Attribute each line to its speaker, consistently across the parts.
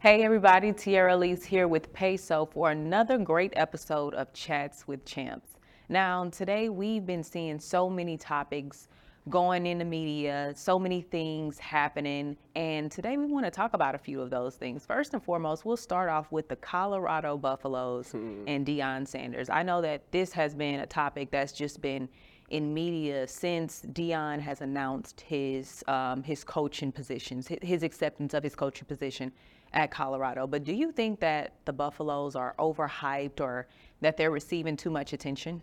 Speaker 1: Hey everybody, Tiara Alise here with Peso for another great episode of Chats with Champs. Now, today we've been seeing so many topics going in the media, so many things happening, and today we want to talk about a few of those things. First and foremost, we'll start off with the Colorado Buffaloes hmm. and Deion Sanders. I know that this has been a topic that's just been in media since Deion has announced his um, his coaching positions, his acceptance of his coaching position at Colorado. But do you think that the Buffaloes are overhyped or that they're receiving too much attention?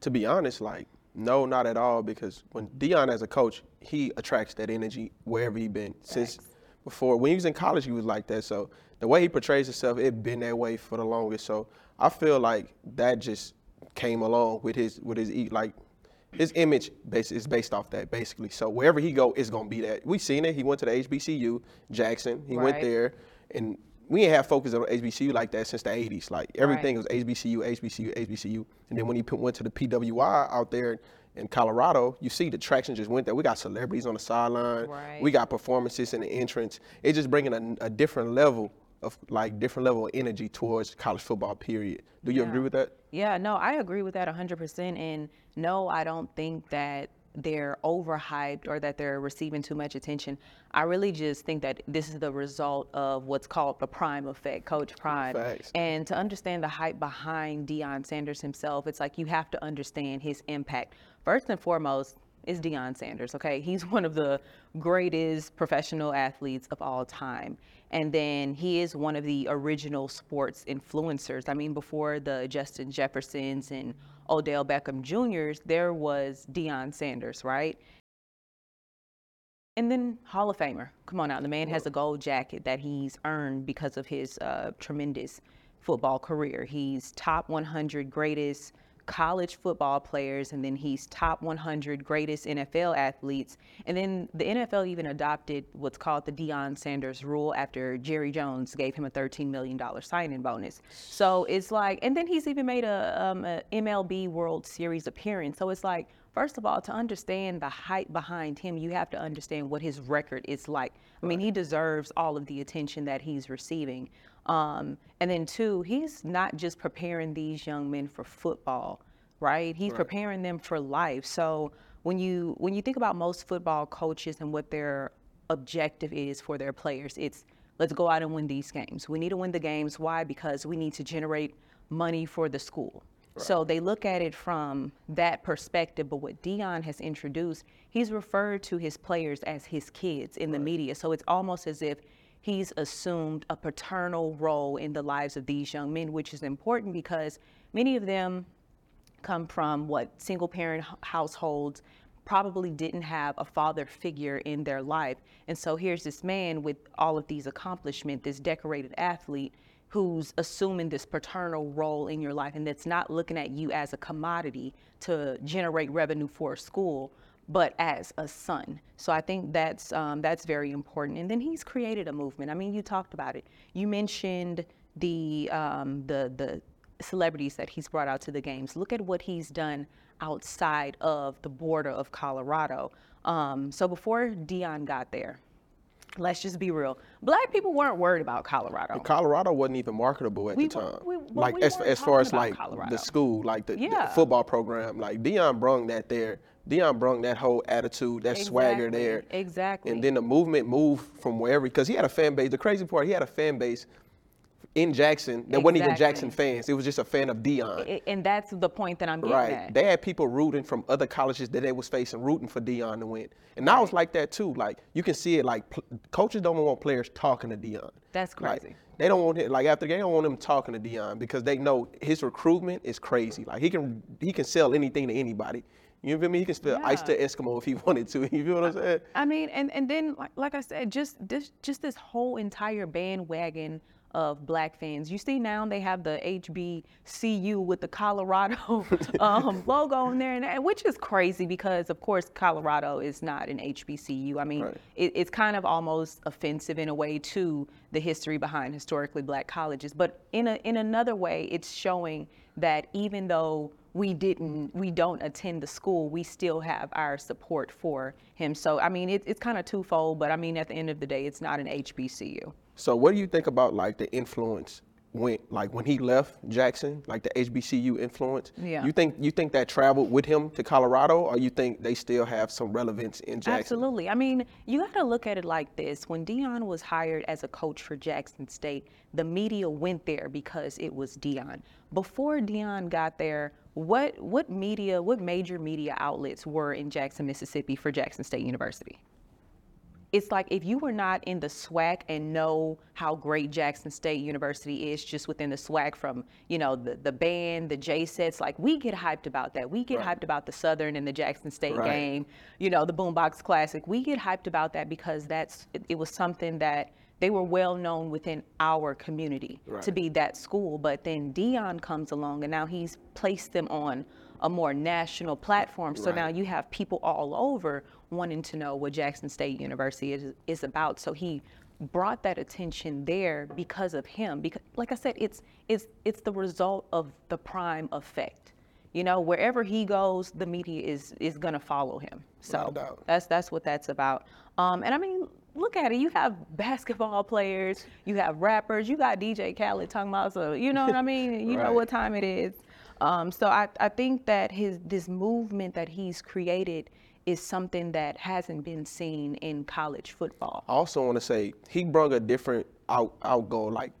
Speaker 2: To be honest, like no, not at all. Because when Deion as a coach, he attracts that energy wherever he been Thanks. since before. When he was in college, he was like that. So the way he portrays himself, it been that way for the longest. So I feel like that just came along with his with his like his image base is based off that basically. So wherever he go, it's gonna be that. We seen it. He went to the HBCU, Jackson. He right. went there, and we ain't have focus on HBCU like that since the 80s. Like everything right. was HBCU, HBCU, HBCU. And then when he went to the PWI out there in Colorado, you see the traction just went there. We got celebrities on the sideline. Right. We got performances in the entrance. It's just bringing a, a different level of like different level of energy towards college football period do you
Speaker 1: yeah.
Speaker 2: agree with that
Speaker 1: yeah no i agree with that 100% and no i don't think that they're overhyped or that they're receiving too much attention. I really just think that this is the result of what's called the prime effect, Coach Prime. Facts. And to understand the hype behind Deion Sanders himself, it's like you have to understand his impact. First and foremost, is Deion Sanders, okay? He's one of the greatest professional athletes of all time. And then he is one of the original sports influencers. I mean, before the Justin Jeffersons and Odell Beckham Juniors, there was Deion Sanders, right? And then Hall of Famer. Come on out. The man has a gold jacket that he's earned because of his uh, tremendous football career. He's top 100 greatest college football players, and then he's top 100 greatest NFL athletes. And then the NFL even adopted what's called the Deion Sanders rule after Jerry Jones gave him a $13 million signing bonus. So it's like, and then he's even made a, um, a MLB World Series appearance. So it's like, First of all, to understand the hype behind him, you have to understand what his record is like. I mean, he deserves all of the attention that he's receiving. Um, and then two, he's not just preparing these young men for football, right? He's right. preparing them for life. So when you when you think about most football coaches and what their objective is for their players, it's let's go out and win these games. We need to win the games. Why? Because we need to generate money for the school. Right. So they look at it from that perspective. But what Deion has introduced, he's referred to his players as his kids in right. the media. So it's almost as if he's assumed a paternal role in the lives of these young men, which is important because many of them come from what single parent households probably didn't have a father figure in their life. And so here's this man with all of these accomplishments, this decorated athlete who's assuming this paternal role in your life and that's not looking at you as a commodity to generate revenue for a school, but as a son. So I think that's um, that's very important. And then he's created a movement. I mean, you talked about it. You mentioned the um, the the celebrities that he's brought out to the games. Look at what he's done outside of the border of Colorado. Um, so before Deion got there, let's just be real. Black people weren't worried about Colorado.
Speaker 2: Colorado wasn't even marketable at
Speaker 1: we,
Speaker 2: the time.
Speaker 1: We,
Speaker 2: like as, as far as like Colorado. the school, like the, yeah. the, football program, like Deion brung that there. Deion brung that whole attitude, that exactly. swagger there.
Speaker 1: Exactly.
Speaker 2: And then the movement moved from wherever because he had a fan base. The crazy part, he had a fan base in Jackson that exactly. wasn't even Jackson fans. It was just a fan of Deion.
Speaker 1: And that's the point that I'm getting
Speaker 2: right.
Speaker 1: at.
Speaker 2: They had people rooting from other colleges that they was facing, rooting for Deion to win. And right. I was like that too. Like you can see it. Like coaches don't want players talking to Deion.
Speaker 1: That's crazy.
Speaker 2: Like, they don't want it. Like after they don't want them talking to Deion because they know his recruitment is crazy. Like he can he can sell anything to anybody. You feel me? He can spell yeah. ice to Eskimo if he wanted to. You feel what I'm saying?
Speaker 1: I mean, and and then like, like I said, just this just this whole entire bandwagon of black fans. You see now they have the HBCU with the Colorado um, logo on there, and, which is crazy because, of course, Colorado is not an HBCU. I mean, right. it, it's kind of almost offensive in a way to the history behind historically black colleges. But in a, in another way, it's showing that even though we didn't we don't attend the school we still have our support for him. So i mean it, it's kind of twofold but i mean at the end of the day it's not an hbcu
Speaker 2: So what do you think about like the influence when like when he left Jackson, like the HBCU influence?
Speaker 1: Yeah.
Speaker 2: You think you think that traveled with him to Colorado, or you think they still have some relevance in Jackson?
Speaker 1: Absolutely. I mean, you got to look at it like this. When Deion was hired as a coach for Jackson State, the media went there because it was Deion. Before Deion got there, what what media, what major media outlets were in Jackson, Mississippi for Jackson State University? It's like if you were not in the SWAC and know how great Jackson State University is just within the SWAC from, you know, the, the band, the J-Settes, like we get hyped about that. We get
Speaker 2: Right.
Speaker 1: hyped about the Southern and the Jackson State
Speaker 2: Right.
Speaker 1: game, you know, the Boombox Classic. We get hyped about that because that's it, it was something that they were well known within our community to be that school. But then Deion comes along and now he's placed them on a more national platform. So
Speaker 2: Right.
Speaker 1: now you have people all over wanting to know what Jackson State University is, is about. So he brought that attention there because of him. Because, like I said, it's it's it's the result of the prime effect. You know, wherever he goes, the media is is gonna follow him. So that's that's what that's about. Um, and I mean, look at it. You have basketball players, you have rappers, you got DJ Khaled talking about so you know what I mean. You know what time it is. Um, so I, I think that his this movement that he's created is something that hasn't been seen in college football.
Speaker 2: I also want to say he brought a different out outgo. Like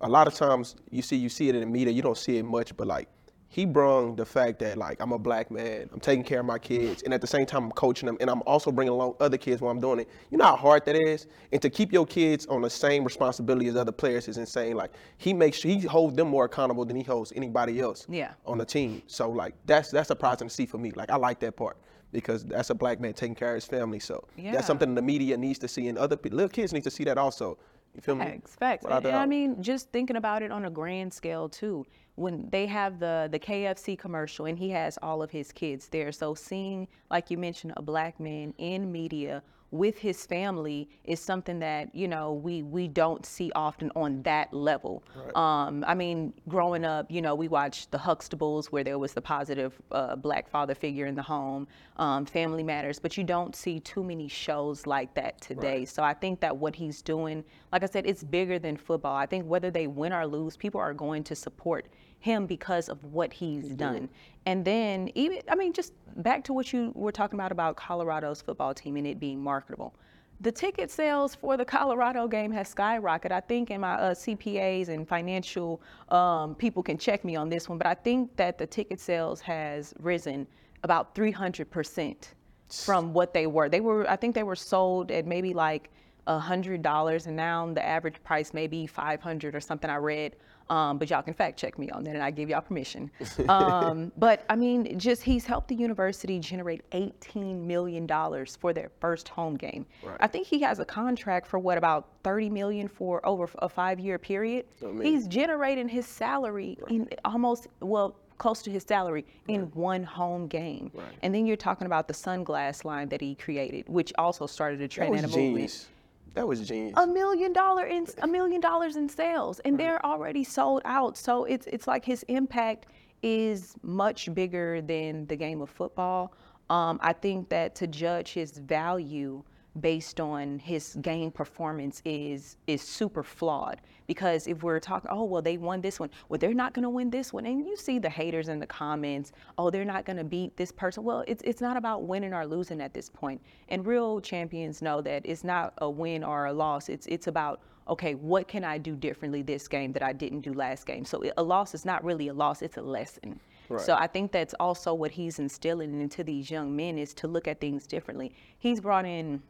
Speaker 2: a lot of times you see you see it in the media, you don't see it much, but like he brung the fact that like I'm a black man, I'm taking care of my kids, and at the same time I'm coaching them, and I'm also bringing along other kids while I'm doing it. You know how hard that is, and to keep your kids on the same responsibility as other players is insane. Like he makes he holds them more accountable than he holds anybody else
Speaker 1: Yeah.
Speaker 2: on the team. So like that's that's surprising to see for me. Like I like that part. Because that's a black man taking care of his family, so
Speaker 1: Yeah.
Speaker 2: that's something the media needs to see, and other little kids need to see that also. You feel me?
Speaker 1: Facts, facts.
Speaker 2: Without
Speaker 1: And, and I mean, just thinking about it on a grand scale too. When they have the the KFC commercial and he has all of his kids there, so seeing, like you mentioned, a black man in media with his family is something that you know we we don't see often on that level. Um, I mean, growing up, you know, we watched the Huxtables where there was the positive uh, black father figure in the home, um, Family Matters, but you don't see too many shows like that today. So I think that what he's doing, like I said, it's bigger than football. I think whether they win or lose, people are going to support him because of what he's done. And then even, I mean, just back to what you were talking about about Colorado's football team and it being marketable. The ticket sales for the Colorado game has skyrocketed. I think, and my uh, CPAs and financial um, people can check me on this one, but I think that the ticket sales has risen about 300 percent from what they were. They were, I think, they were sold at maybe like a hundred dollars, and now the average price may be 500 or something. I read, um, but y'all can fact check me on that, and I give y'all permission. Um, but I mean, just he's helped the university generate 18 million dollars for their first home game.
Speaker 2: Right.
Speaker 1: I think he has a contract for what about 30 million for over a five-year period.
Speaker 2: I mean-
Speaker 1: he's generating his salary in almost well close to his salary in one home game.
Speaker 2: Right.
Speaker 1: And then you're talking about the sunglass line that he created, which also started a trend and a movement
Speaker 2: genius. That was genius.
Speaker 1: a million dollar in a million dollars in sales and they're already sold out so it's it's like his impact is much bigger than the game of football. Um, i think that to judge his value based on his game performance is is super flawed because if we're talking oh well they won this one well they're not going to win this one. And you see the haters in the comments oh they're not going to beat this person. Well it's it's not about winning or losing at this point. and real champions know that it's not a win or a loss. It's it's about okay what can i do differently this game that i didn't do last game? So a loss is not really a loss it's a lesson. So I think that's also what he's instilling into these young men is to look at things differently. He's brought in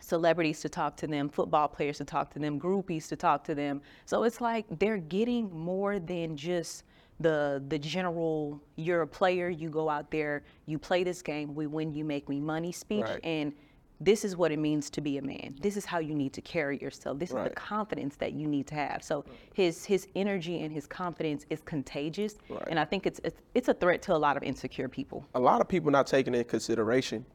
Speaker 1: celebrities to talk to them, football players to talk to them, groupies to talk to them. So it's like they're getting more than just the the general you're a player, you go out there, you play this game, we win, you make me money speech
Speaker 2: Right.
Speaker 1: and this is what it means to be a man. This is how you need to carry yourself. This is the confidence that you need to have. So his his energy and his confidence is contagious,
Speaker 2: Right.
Speaker 1: and I think it's, it's it's a threat to a lot of insecure people.
Speaker 2: a lot of people not taking into consideration.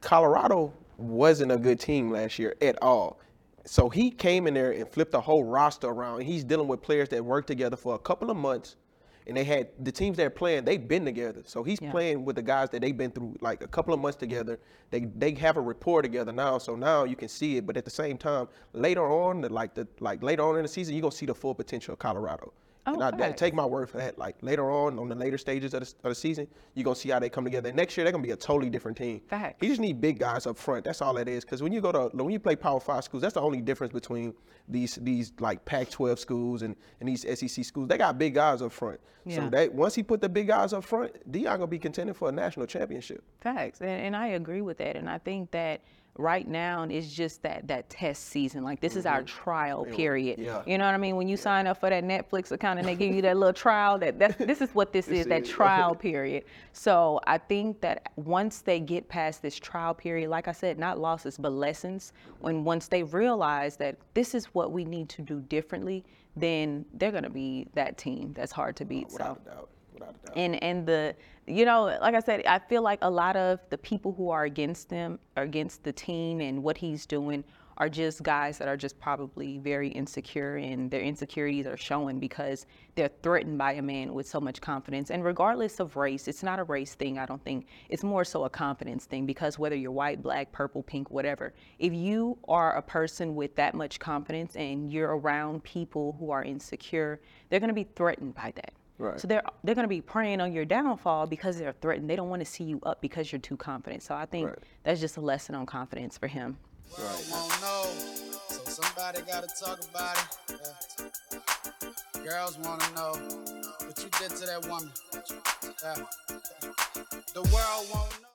Speaker 2: Colorado wasn't a good team last year at all. So he came in there and flipped the whole roster around. He's dealing with players that worked together for a couple of months, and they had the teams they're playing. They've been together, so he's
Speaker 1: Yeah.
Speaker 2: playing with the guys that they've been through like a couple of months together. They they have a rapport together now, so now you can see it. But at the same time, later on, like the like later on in the season, you're gonna see the full potential of Colorado.
Speaker 1: Oh,
Speaker 2: and I, that,
Speaker 1: facts.
Speaker 2: take my word for that. Like later on, on the later stages of the, of the season, you're gonna see how they come together. And next year, they're gonna be a totally different team.
Speaker 1: Facts.
Speaker 2: You just need big guys up front. That's all it is. Because when you go to when you play Power Five schools, that's the only difference between these these like Pac-12 schools and, and these SEC schools. They got big guys up front.
Speaker 1: Yeah.
Speaker 2: So that once he put the big guys up front, Deion gonna be contending for a national championship.
Speaker 1: Facts, and, and I agree with that. And I think that right now it's just that that test season. Like this is our trial period.
Speaker 2: Mm-hmm. yeah.
Speaker 1: You know what I mean? When you sign up for that Netflix account and they give you that little trial, that that's, this is what this, is, that trial period. So I think that once they get past this trial period, like I said, not losses but lessons. When once they realize that this is what we need to do differently, then they're gonna be that team that's hard to beat. so. And and the you know like i said i feel like a lot of the people who are against them against the team and what he's doing are just guys that are just probably very insecure and their insecurities are showing because they're threatened by a man with so much confidence. And regardless of race it's not a race thing i don't think. It's more so a confidence thing because whether you're white black purple pink whatever if you are a person with that much confidence and you're around people who are insecure they're going to be threatened by that
Speaker 2: Right.
Speaker 1: so they're they're going to be preying on your downfall because they're threatened. They don't want to see you up because you're too confident. So I think
Speaker 2: Right.
Speaker 1: that's just a lesson on confidence for him.
Speaker 3: World won't know, so somebody gotta talk about it. Yeah. Girls wanna know what you did to that woman. Yeah. The world won't know.